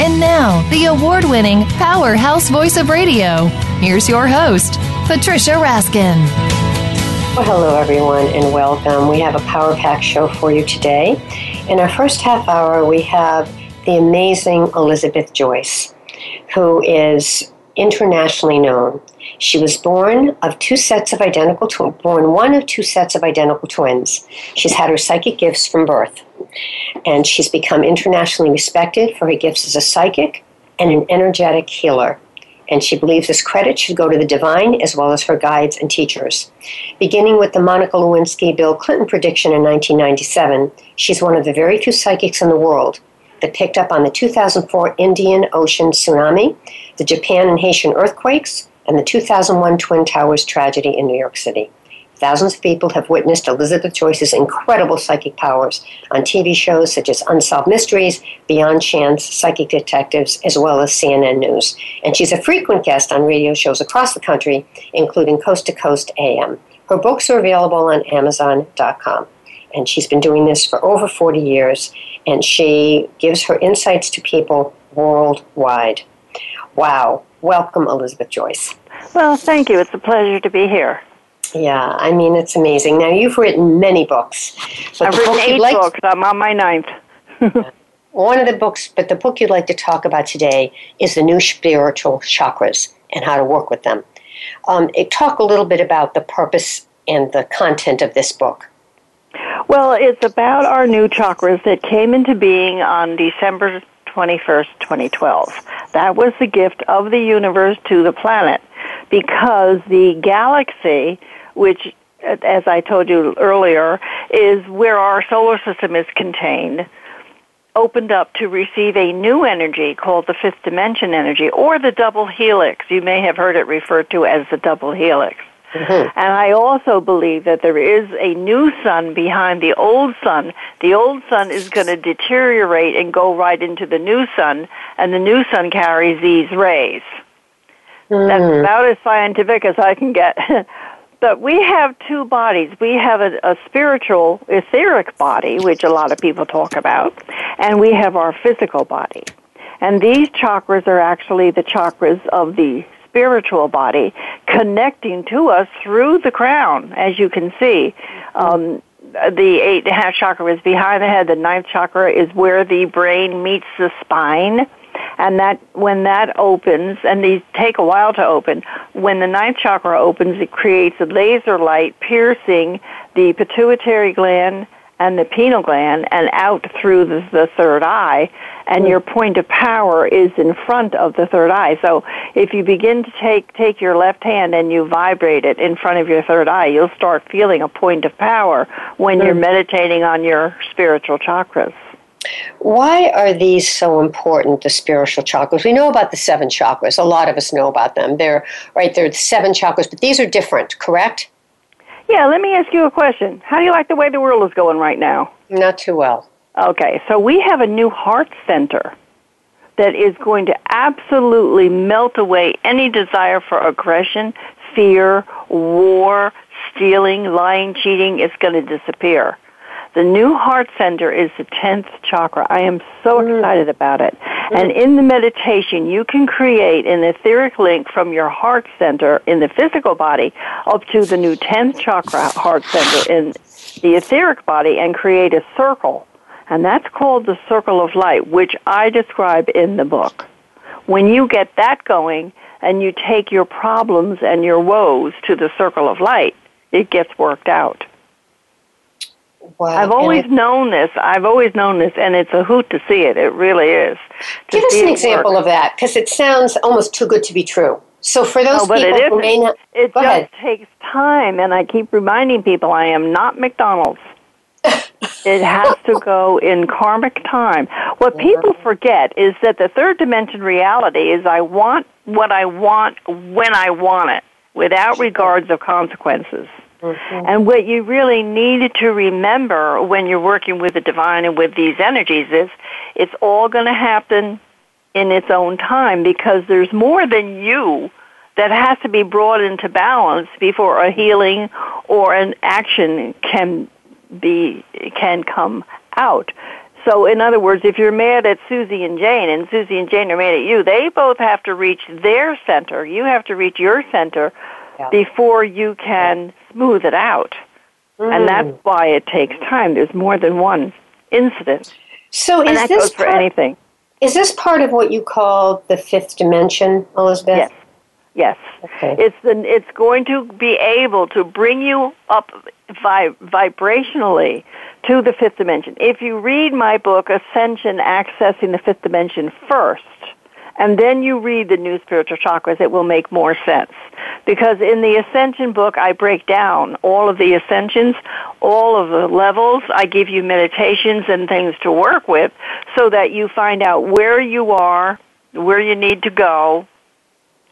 And now, the award winning powerhouse voice of radio. Here's your host, Patricia Raskin. Well, hello, everyone, and welcome. We have a Power Pack show for you today. In our first half hour, we have the amazing Elizabeth Joyce, who is internationally known. She was born of two sets of identical twins, born one of two sets of identical twins. She's had her psychic gifts from birth, and she's become internationally respected for her gifts as a psychic and an energetic healer and she believes this credit should go to the divine as well as her guides and teachers. Beginning with the Monica Lewinsky Bill Clinton prediction in 1997, she's one of the very few psychics in the world that picked up on the 2004 Indian Ocean tsunami, the Japan and Haitian earthquakes, and the 2001 Twin Towers tragedy in New York City. Thousands of people have witnessed Elizabeth Joyce's incredible psychic powers on TV shows such as Unsolved Mysteries, Beyond Chance, Psychic Detectives, as well as CNN News. And she's a frequent guest on radio shows across the country, including Coast to Coast AM. Her books are available on Amazon.com. And she's been doing this for over 40 years, and she gives her insights to people worldwide. Wow. Welcome, Elizabeth Joyce. Well, thank you. It's a pleasure to be here. Yeah, I mean, it's amazing. Now, you've written many books. I've written eight like books. I'm on my ninth. One of the books, but the book you'd like to talk about today is the new spiritual chakras and how to work with them. Um, talk a little bit about the purpose and the content of this book. Well, it's about our new chakras that came into being on December 21st, 2012. That was the gift of the universe to the planet because the galaxy which, as I told you earlier, is where our solar system is contained, opened up to receive a new energy called the fifth dimension energy or the double helix. You may have heard it referred to as the double helix. Mm-hmm. And I also believe that there is a new sun behind the old sun. The old sun is going to deteriorate and go right into the new sun, and the new sun carries these rays. Mm. That's about as scientific as I can get. But we have two bodies. We have a, a, spiritual, etheric body, which a lot of people talk about, and we have our physical body. And these chakras are actually the chakras of the spiritual body connecting to us through the crown, as you can see. Um, the eight and a half chakra is behind the head. The ninth chakra is where the brain meets the spine and that when that opens, and these take a while to open, when the ninth chakra opens, it creates a laser light piercing the pituitary gland and the pineal gland and out through the, the third eye, and hmm. your point of power is in front of the third eye. So if you begin to take take your left hand and you vibrate it in front of your third eye, you'll start feeling a point of power when hmm. you're meditating on your spiritual chakras. Why are these so important, the spiritual chakras? We know about the seven chakras. A lot of us know about them. They're right, they're the seven chakras, but these are different, correct? Yeah, let me ask you a question. How do you like the way the world is going right now? Not too well. Okay, so we have a new heart center that is going to absolutely melt away any desire for aggression, fear, war, stealing, lying, cheating. It's going to disappear. The new heart center is the 10th chakra. I am so mm. excited about it. And in the meditation, you can create an etheric link from your heart center in the physical body up to the new 10th chakra heart center in the etheric body and create a circle. And that's called the circle of light, which I describe in the book. When you get that going and you take your problems and your woes to the circle of light, it gets worked out. Wow. I've always known this. I've always known this, and it's a hoot to see it. It really is. Give us an example work. of that, because it sounds almost too good to be true. So for those oh, no, people who may not, it just ahead. takes time, and I keep reminding people I am not McDonald's. it has to go in karmic time. What people forget is that the third dimension reality is I want what I want when I want it, without regards of consequences. Mm-hmm. And what you really need to remember when you're working with the divine and with these energies is it's all going to happen in its own time because there's more than you that has to be brought into balance before a healing or an action can be can come out. So in other words, if you're mad at Susie and Jane and Susie and Jane are mad at you, they both have to reach their center. You have to reach your center yeah. before you can smooth it out. Mm. And that's why it takes time. There's more than one incident. So and that goes for part, anything. Is this part of what you call the fifth dimension, Elizabeth? Yes. Yes. Okay. It's the, it's going to be able to bring you up vi- vibrationally to the fifth dimension. If you read my book, Ascension Accessing the Fifth Dimension, first, and then you read the new spiritual chakras, it will make more sense. Because in the Ascension book, I break down all of the ascensions, all of the levels. I give you meditations and things to work with so that you find out where you are, where you need to go,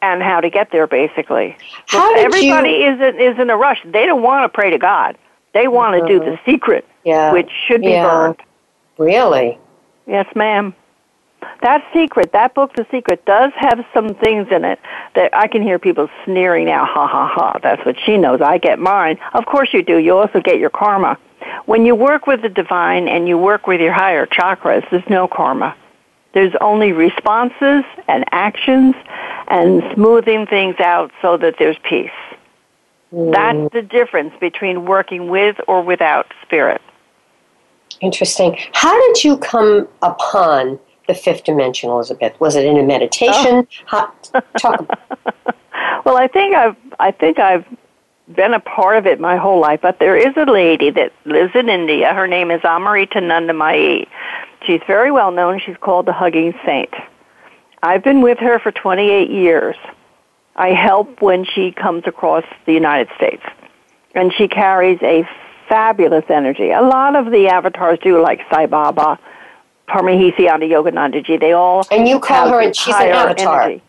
and how to get there, basically. How did Everybody you... is, in, is in a rush. They don't want to pray to God. They want to do the uh-huh. secret, yeah. which should be yeah. burned. Really? Yes, ma'am. That secret, that book, The Secret, does have some things in it that I can hear people sneering now. Ha ha ha. That's what she knows. I get mine. Of course you do. You also get your karma. When you work with the divine and you work with your higher chakras, there's no karma. There's only responses and actions and smoothing things out so that there's peace. Mm. That's the difference between working with or without spirit. Interesting. How did you come upon the fifth dimension, Elizabeth? Was it in a meditation? Oh. Talk. well, I think I've I think I've been a part of it my whole life. But there is a lady that lives in India. Her name is Amritanandamayi. She's very well known. She's called the Hugging Saint. I've been with her for 28 years. I help when she comes across the United States. And she carries a fabulous energy. A lot of the avatars do, like Sai Baba, Paramahansa Yoganandaji. They all and you call her, and she's an avatar. Energy.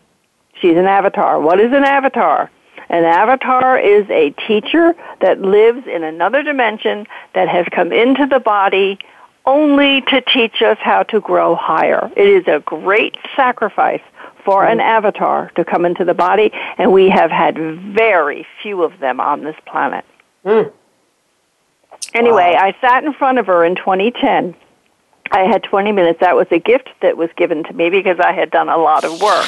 She's an avatar. What is an avatar? An avatar is a teacher that lives in another dimension that has come into the body only to teach us how to grow higher. It is a great sacrifice for an avatar to come into the body, and we have had very few of them on this planet. Mm. Anyway, wow. I sat in front of her in 2010 I had 20 minutes. That was a gift that was given to me because I had done a lot of work.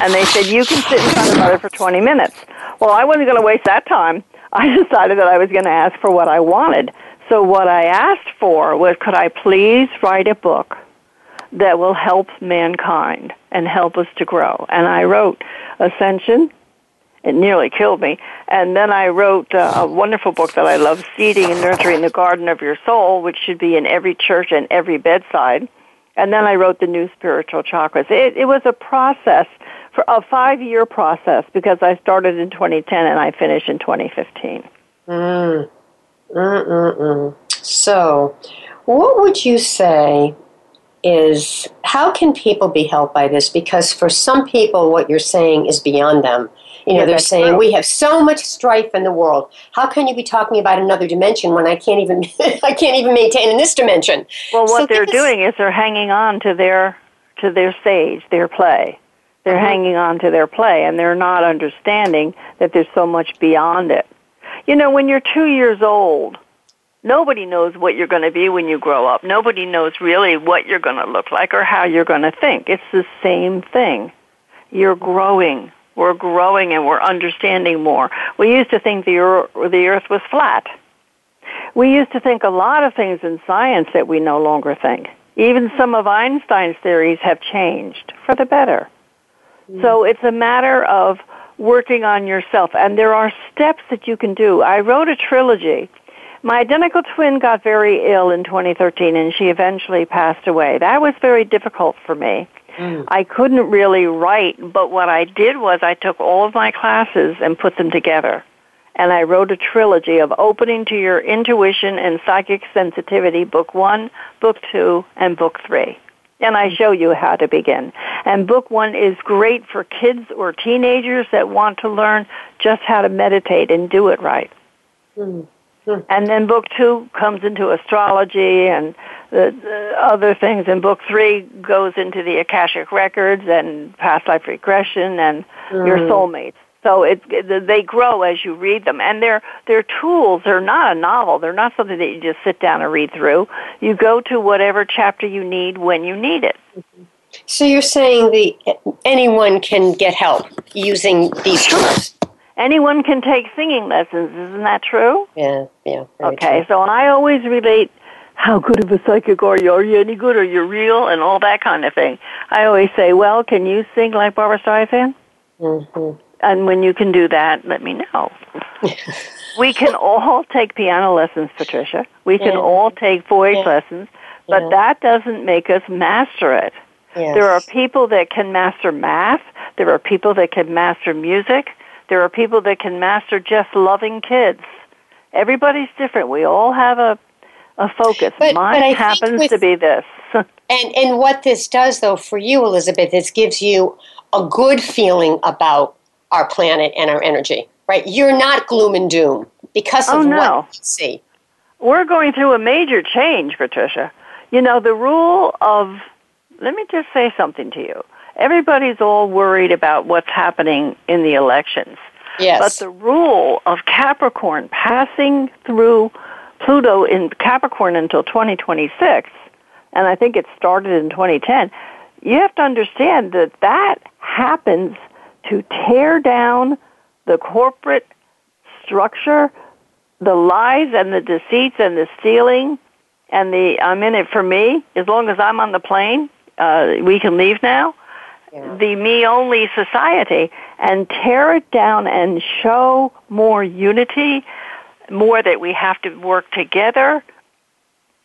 And they said, you can sit in front of mother for 20 minutes. Well, I wasn't going to waste that time. I decided that I was going to ask for what I wanted. So what I asked for was, could I please write a book that will help mankind and help us to grow? And I wrote Ascension, it nearly killed me. And then I wrote uh, a wonderful book that I love, Seeding and Nurturing the Garden of Your Soul, which should be in every church and every bedside. And then I wrote the new spiritual chakras. It, it was a process, for a five-year process, because I started in 2010 and I finished in 2015. Mm. Mm-mm-mm. So, what would you say is how can people be helped by this? Because for some people, what you're saying is beyond them. You know, yeah, they're saying true. we have so much strife in the world. How can you be talking about another dimension when I can't even I can't even maintain in this dimension? Well, what so they're doing is they're hanging on to their to their stage, their play. They're mm-hmm. hanging on to their play, and they're not understanding that there's so much beyond it. You know, when you're two years old, nobody knows what you're going to be when you grow up. Nobody knows really what you're going to look like or how you're going to think. It's the same thing. You're growing we're growing and we're understanding more. We used to think the earth, the earth was flat. We used to think a lot of things in science that we no longer think. Even some of Einstein's theories have changed for the better. Mm. So it's a matter of working on yourself. And there are steps that you can do. I wrote a trilogy My identical twin got very ill in 2013 and she eventually passed away. That was very difficult for me. Mm. I couldn't really write, but what I did was I took all of my classes and put them together. And I wrote a trilogy of Opening to Your Intuition and Psychic Sensitivity, Book 1, Book 2, and Book 3. And I show you how to begin. And Book 1 is great for kids or teenagers that want to learn just how to meditate and do it right. Mm. And then book two comes into astrology and the, the other things, and book three goes into the Akashic records and past life regression and mm. your soulmates. So it, it, they grow as you read them, and they're they're tools. They're not a novel. They're not something that you just sit down and read through. You go to whatever chapter you need when you need it. So you're saying the anyone can get help using these tools. Anyone can take singing lessons, isn't that true? Yeah, yeah. Okay, true. so I always relate how good of a psychic are you? Are you any good? Are you real? And all that kind of thing. I always say, well, can you sing like Barbra Streisand? Mm-hmm. And when you can do that, let me know. we can all take piano lessons, Patricia. We can yeah. all take voice yeah. lessons, but yeah. that doesn't make us master it. Yes. There are people that can master math. There are people that can master music. There are people that can master just loving kids. Everybody's different. We all have a a focus. But, Mine but happens with, to be this. and and what this does though for you, Elizabeth, is gives you a good feeling about our planet and our energy. Right? You're not gloom and doom because of oh, no. what you see. We're going through a major change, Patricia. You know, the rule of let me just say something to you everybody's all worried about what's happening in the elections. Yes. But the rule of Capricorn passing through Pluto in Capricorn until 2026, and I think it started in 2010, you have to understand that that happens to tear down the corporate structure, the lies and the deceits and the stealing and the I'm in it for me. As long as I'm on the plane, uh, we can leave now the me only society and tear it down and show more unity, more that we have to work together.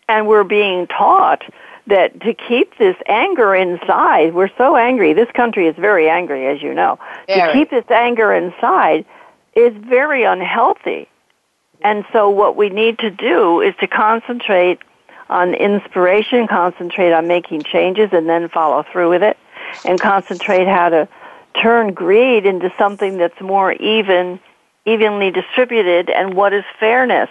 And we're being taught that to keep this anger inside, we're so angry. This country is very angry, as you know. Very. To keep this anger inside is very unhealthy. And so what we need to do is to concentrate on inspiration, concentrate on making changes, and then follow through with it and concentrate how to turn greed into something that's more even, evenly distributed, and what is fairness.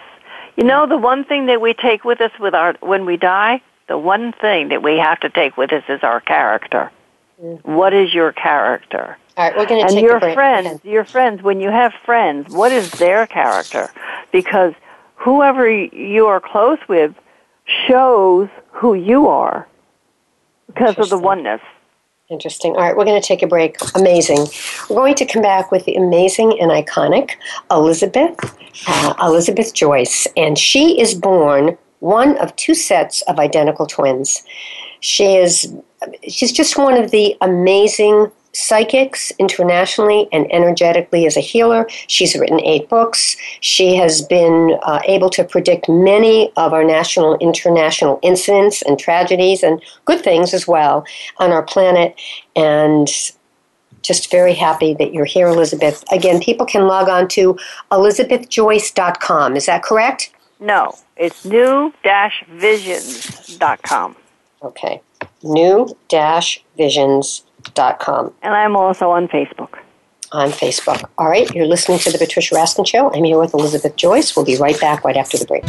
You know, the one thing that we take with us with our when we die, the one thing that we have to take with us is our character. Mm-hmm. What is your character? All right, we're going to and your friends, your friends. When you have friends, what is their character? Because whoever you are close with shows who you are because of the oneness. Interesting. All right, we're going to take a break. Amazing. We're going to come back with the amazing and iconic Elizabeth, uh, Elizabeth Joyce, and she is born one of two sets of identical twins. She is she's just one of the amazing psychics internationally and energetically as a healer. She's written eight books. She has been uh, able to predict many of our national, international incidents and tragedies and good things as well on our planet. And just very happy that you're here, Elizabeth. Again, people can log on to elizabethjoyce.com. Is that correct? No, it's new-visions.com. Okay, new-visions.com com. And I'm also on Facebook. On Facebook. All right, you're listening to The Patricia Raskin Show. I'm here with Elizabeth Joyce. We'll be right back right after the break.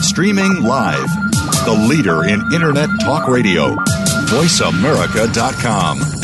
Streaming live, the leader in Internet Talk Radio, VoiceAmerica.com.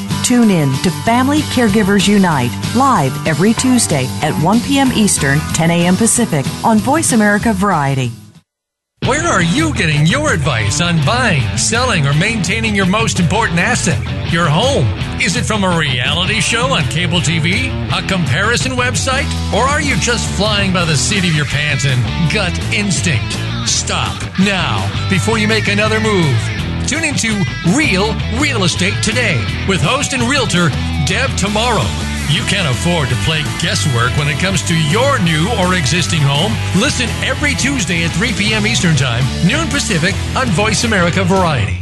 Tune in to Family Caregivers Unite live every Tuesday at 1 p.m. Eastern, 10 a.m. Pacific on Voice America Variety. Where are you getting your advice on buying, selling, or maintaining your most important asset, your home? Is it from a reality show on cable TV, a comparison website, or are you just flying by the seat of your pants and gut instinct? Stop now before you make another move. Tune into Real Real Estate today with host and realtor Deb Tomaro. You can't afford to play guesswork when it comes to your new or existing home. Listen every Tuesday at 3 p.m. Eastern Time, noon Pacific on Voice America Variety.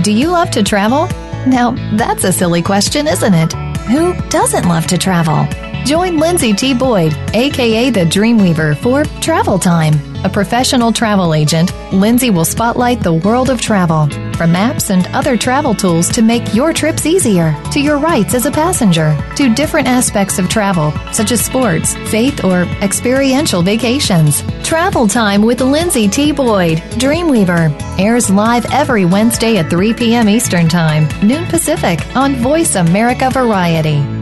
Do you love to travel? Now, that's a silly question, isn't it? Who doesn't love to travel? Join Lindsay T. Boyd, aka the Dreamweaver, for Travel Time. A professional travel agent, Lindsay will spotlight the world of travel, from maps and other travel tools to make your trips easier, to your rights as a passenger, to different aspects of travel, such as sports, faith, or experiential vacations. Travel Time with Lindsay T. Boyd, Dreamweaver, airs live every Wednesday at 3 p.m. Eastern Time, noon Pacific, on Voice America Variety.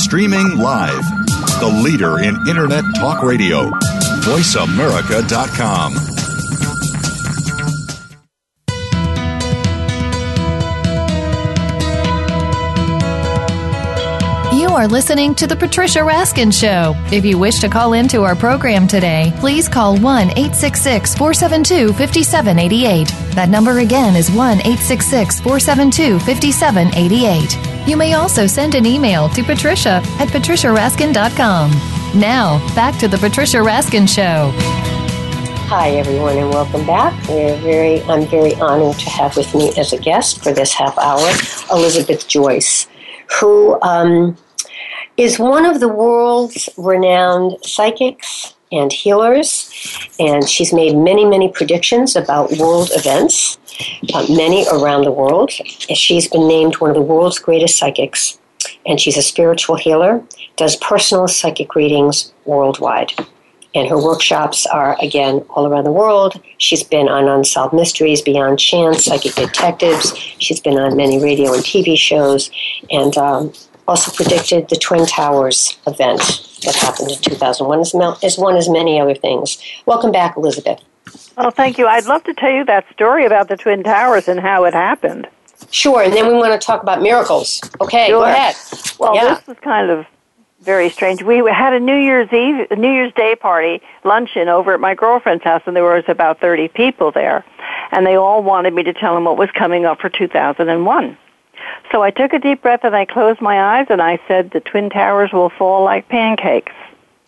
Streaming live. The leader in Internet talk radio. VoiceAmerica.com. You are listening to The Patricia Raskin Show. If you wish to call into our program today, please call 1 866 472 5788. That number again is 1 866 472 5788. You may also send an email to patricia at patriciaraskin.com. Now, back to The Patricia Raskin Show. Hi, everyone, and welcome back. We're very, I'm very honored to have with me as a guest for this half hour Elizabeth Joyce, who um, is one of the world's renowned psychics and healers, and she's made many, many predictions about world events, uh, many around the world. She's been named one of the world's greatest psychics, and she's a spiritual healer, does personal psychic readings worldwide. And her workshops are, again, all around the world. She's been on Unsolved Mysteries, Beyond Chance, Psychic Detectives. She's been on many radio and TV shows, and um, also predicted the Twin Towers event that happened in 2001, as, mel- as one as many other things. Welcome back, Elizabeth. Oh, thank you. I'd love to tell you that story about the Twin Towers and how it happened. Sure, and then we want to talk about miracles. Okay, Sure. go ahead. Well, Yeah. this was kind of very strange. We had a New Year's Eve, a New Year's Day party luncheon over at my girlfriend's house, and there was about 30 people there, and they all wanted me to tell them what was coming up for 2001. So I took a deep breath and I closed my eyes and I said, "The Twin Towers will fall like pancakes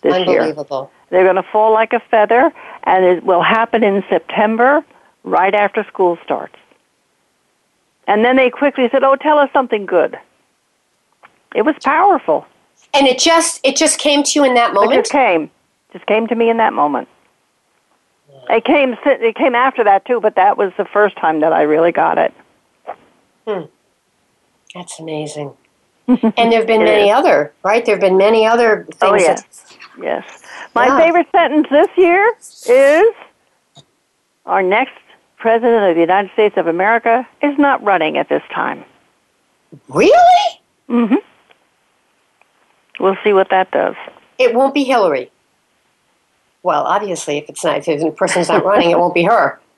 this year. Unbelievable. They're going to fall like a feather, and it will happen in September, right after school starts." And then they quickly said, "Oh, tell us something good." It was powerful. And it just it just came to you in that moment. It just came, just came to me in that moment. It came, it came after that too, but that was the first time that I really got it. Hmm. That's amazing. and there have been It many is. other, right? There have been many other things. Oh that- yes, yes. My Yeah. favorite sentence this year is, "Our next president of the United States of America is not running at this time." really? Mm hmm We'll see what that does. It won't be Hillary. Well, obviously, if it's not, if the person's not running, it won't be her.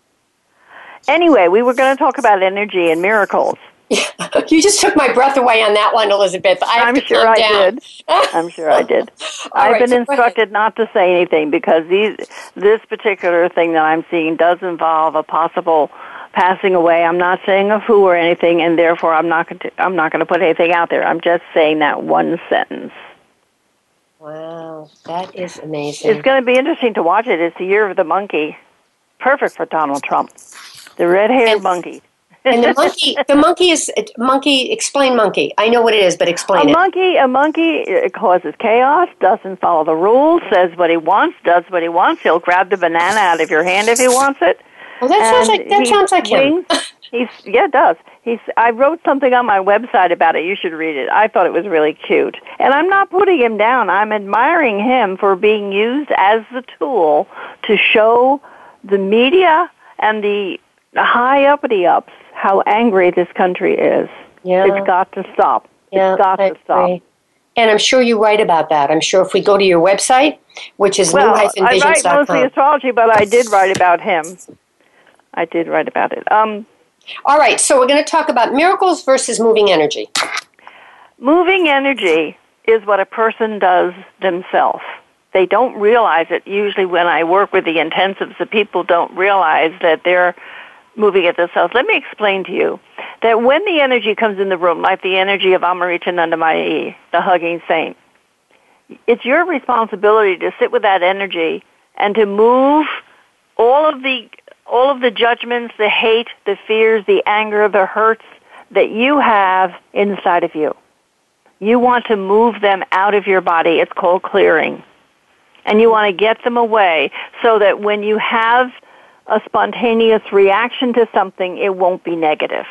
Anyway, we were going to talk about energy and miracles. you just took my breath away on that one, Elizabeth. I I'm, sure I down. did. I'm sure I did. I've right, been so instructed not to say anything because these this particular thing that I'm seeing does involve a possible passing away. I'm not saying of who or anything, and therefore I'm not going to I'm not going to put anything out there. I'm just saying that one sentence. Wow, that is amazing. It's going to be interesting to watch it. It's the year of the monkey. Perfect for Donald Trump. The red-haired monkey. And the monkey, the monkey is monkey. Explain monkey. I know what it is, but explain a it. monkey, a monkey causes chaos. Doesn't follow the rules. Says what he wants. Does what he wants. He'll grab the banana out of your hand if he wants it. Well, that sounds like that sounds like him. he's yeah, it does. He's. I wrote something on my website about it. You should read it. I thought it was really cute, and I'm not putting him down. I'm admiring him for being used as the tool to show the media and the high uppity ups how angry this country is. Yeah. It's got to stop. Yeah, it's got I to stop. agree. And I'm sure you write about that. I'm sure if we go to your website, which is well, I write mostly astrology, but I did write about him. I did write about it. Um, All right, so we're going to talk about miracles versus moving energy. moving energy is what a person does themselves. They don't realize it. Usually, when I work with the intensives, the people don't realize that they're moving at it themselves. Let me explain to you that when the energy comes in the room, like the energy of Amritanandamayi, the hugging saint, it's your responsibility to sit with that energy and to move all of the all of the judgments, the hate, the fears, the anger, the hurts that you have inside of you. You want to move them out of your body. It's called clearing. And you want to get them away so that when you have a spontaneous reaction to something, it won't be negative.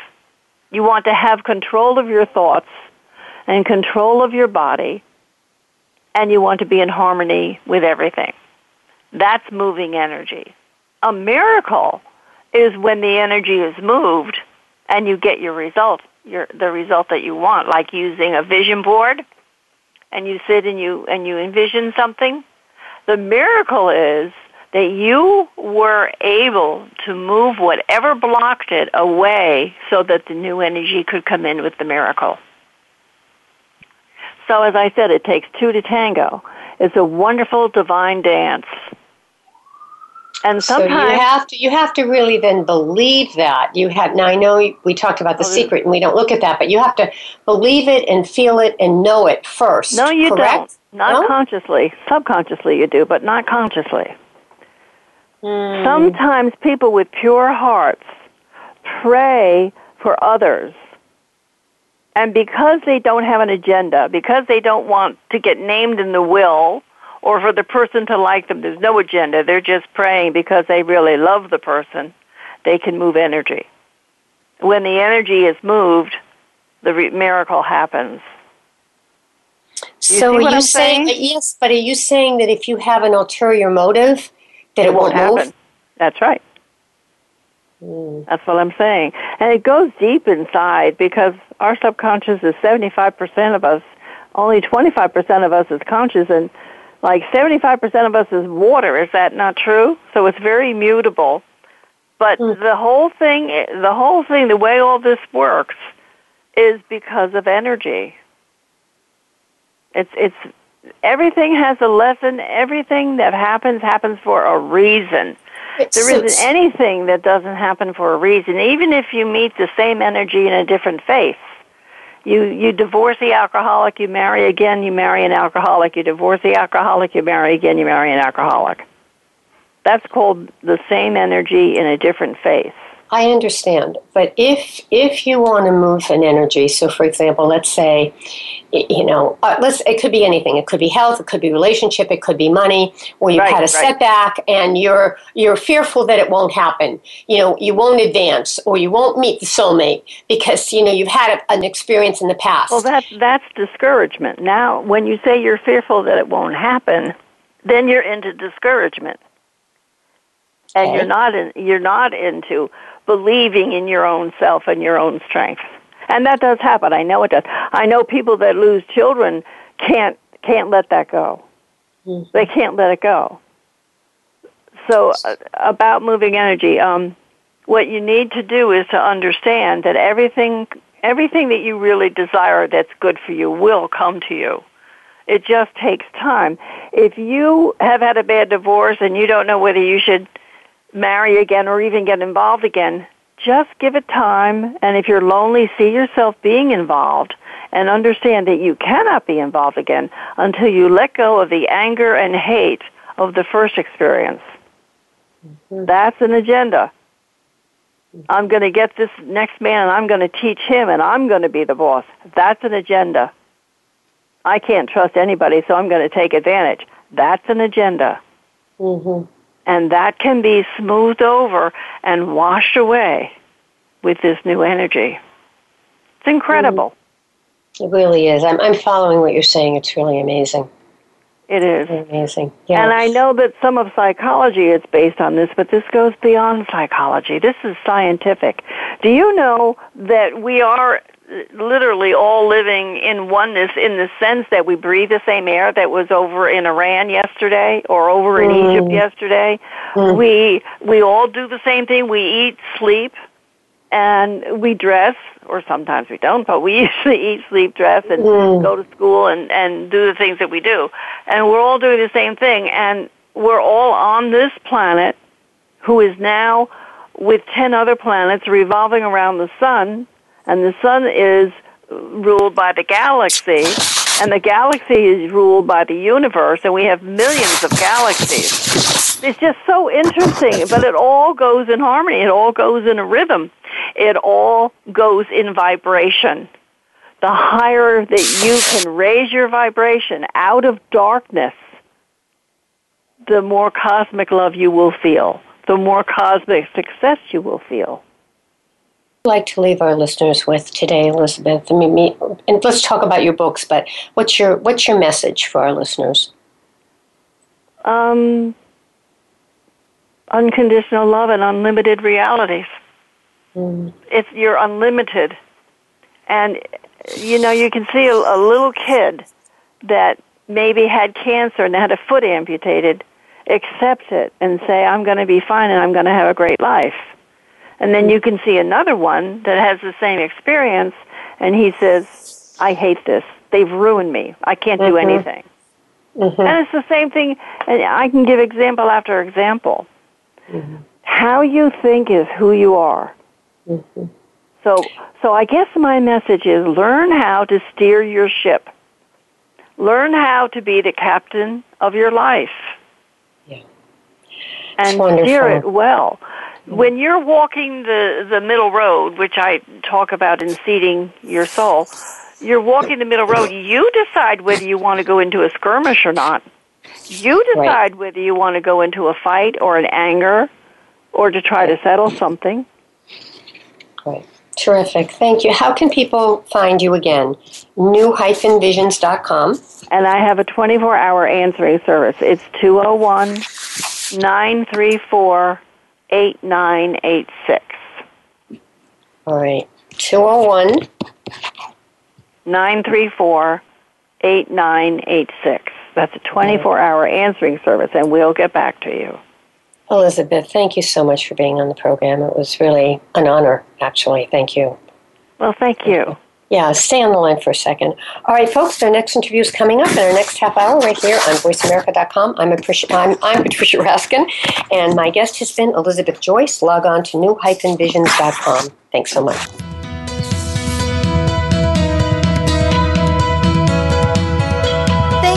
You want to have control of your thoughts and control of your body, and you want to be in harmony with everything. That's moving energy. A miracle is when the energy is moved and you get your result, your, the result that you want, like using a vision board and you sit and you, and you envision something. The miracle is that you were able to move whatever blocked it away so that the new energy could come in with the miracle. So as I said, it takes two to tango. It's a wonderful divine dance. And sometimes so you have to you have to really then believe that you have. Now I know we talked about the secret, and we don't look at that, but you have to believe it and feel it and know it first. No, you correct? don't. Not No? consciously. Subconsciously you do, but not consciously. Hmm. Sometimes people with pure hearts pray for others. And because they don't have an agenda, because they don't want to get named in the will or for the person to like them, there's no agenda. They're just praying because they really love the person. They can move energy. When the energy is moved, the re- miracle happens. So are you I'm saying, saying? yes? But are you saying that if you have an ulterior motive, that it, it won't move? happen. That's right. Hmm. That's what I'm saying. And it goes deep inside because our subconscious is 75% of us. Only 25% of us is conscious and like 75% of us is water. Is that not true? So it's very mutable. But Hmm. the whole thing, the whole thing, the way all this works is because of energy. It's, it's, everything has a lesson. Everything that happens happens for a reason. There isn't anything that doesn't happen for a reason. Even if you meet the same energy in a different face, you you divorce the alcoholic, you marry again, you marry an alcoholic. You divorce the alcoholic, you marry again, you marry an alcoholic. That's called the same energy in a different face. I understand, but if if you want to move an energy, so for example, let's say, you know, uh, let's it could be anything. It could be health, it could be relationship, it could be money, or you've Right, had a right. setback and you're you're fearful that it won't happen. You know, you won't advance or you won't meet the soulmate because you know you've had a, an experience in the past. Well, that's that's discouragement. Now, when you say you're fearful that it won't happen, then you're into discouragement, and Okay. you're not in, you're not into believing in your own self and your own strength. And that does happen. I know it does. I know people that lose children can't can't let that go. Mhm. They can't let it go. So uh, about moving energy, um, what you need to do is to understand that everything everything that you really desire that's good for you will come to you. It just takes time. If you have had a bad divorce and you don't know whether you should marry again or even get involved again, just give it time, and if you're lonely, see yourself being involved and understand that you cannot be involved again until you let go of the anger and hate of the first experience. Mm-hmm. That's an agenda. I'm going to get this next man and I'm going to teach him and I'm going to be the boss. That's an agenda. I can't trust anybody, so I'm going to take advantage. That's an agenda. Mm-hmm. And that can be smoothed over and washed away with this new energy. It's incredible. Mm-hmm. It really is. I'm, I'm following what you're saying. It's really amazing. It is. Amazing. Yeah. And I know that some of psychology is based on this, but this goes beyond psychology. This is scientific. Do you know that we are literally all living in oneness in the sense that we breathe the same air that was over in Iran yesterday or over in mm. Egypt yesterday? Mm. We we all do the same thing. We eat, sleep, and we dress, or sometimes we don't, but we usually eat, sleep, dress, and mm. go to school and, and do the things that we do. And we're all doing the same thing, and we're all on this planet who is now with 10 other planets revolving around the sun, and the sun is ruled by the galaxy, and the galaxy is ruled by the universe, and we have millions of galaxies. It's just so interesting, but it all goes in harmony. It all goes in a rhythm it all goes in vibration. The higher that you can raise your vibration out of darkness, the more cosmic love you will feel, the more cosmic success you will feel. Like to leave our listeners with today, Elizabeth. I mean, me, and let's talk about your books. But what's your what's your message for our listeners? Um, unconditional love and unlimited realities. Mm. It's you're unlimited, and you know you can see a, a little kid that maybe had cancer and had a foot amputated, accept it and say, "I'm going to be fine and I'm going to have a great life." And then you can see another one that has the same experience, and he says, "I hate this. They've ruined me. I can't do mm-hmm. anything." Mm-hmm. And it's the same thing, and I can give example after example. Mm-hmm. How you think is who you are. Mm-hmm. So, so I guess my message is learn how to steer your ship. Learn how to be the captain of your life. Yeah. And steer it well. Mm-hmm. When you're walking the, the middle road, which I talk about in seeding your soul, you're walking the middle road. You decide whether you want to go into a skirmish or not. You decide right. whether you want to go into a fight or an anger or to try to settle something. Great. Terrific. Thank you. How can people find you again? new-visions.com. And I have a 24 hour answering service. It's 201 934 8986. All right. 201 934 8986. That's a 24 hour answering service, and we'll get back to you. Elizabeth, thank you so much for being on the program. It was really an honor, actually. Thank you. Well, thank you. Yeah, stay on the line for a second. All right, folks, our next interview is coming up in our next half hour right here on voiceamerica.com. I'm, Patricia, I'm, I'm Patricia Raskin, and my guest has been Elizabeth Joyce. Log on to new-visions.com. Thanks so much.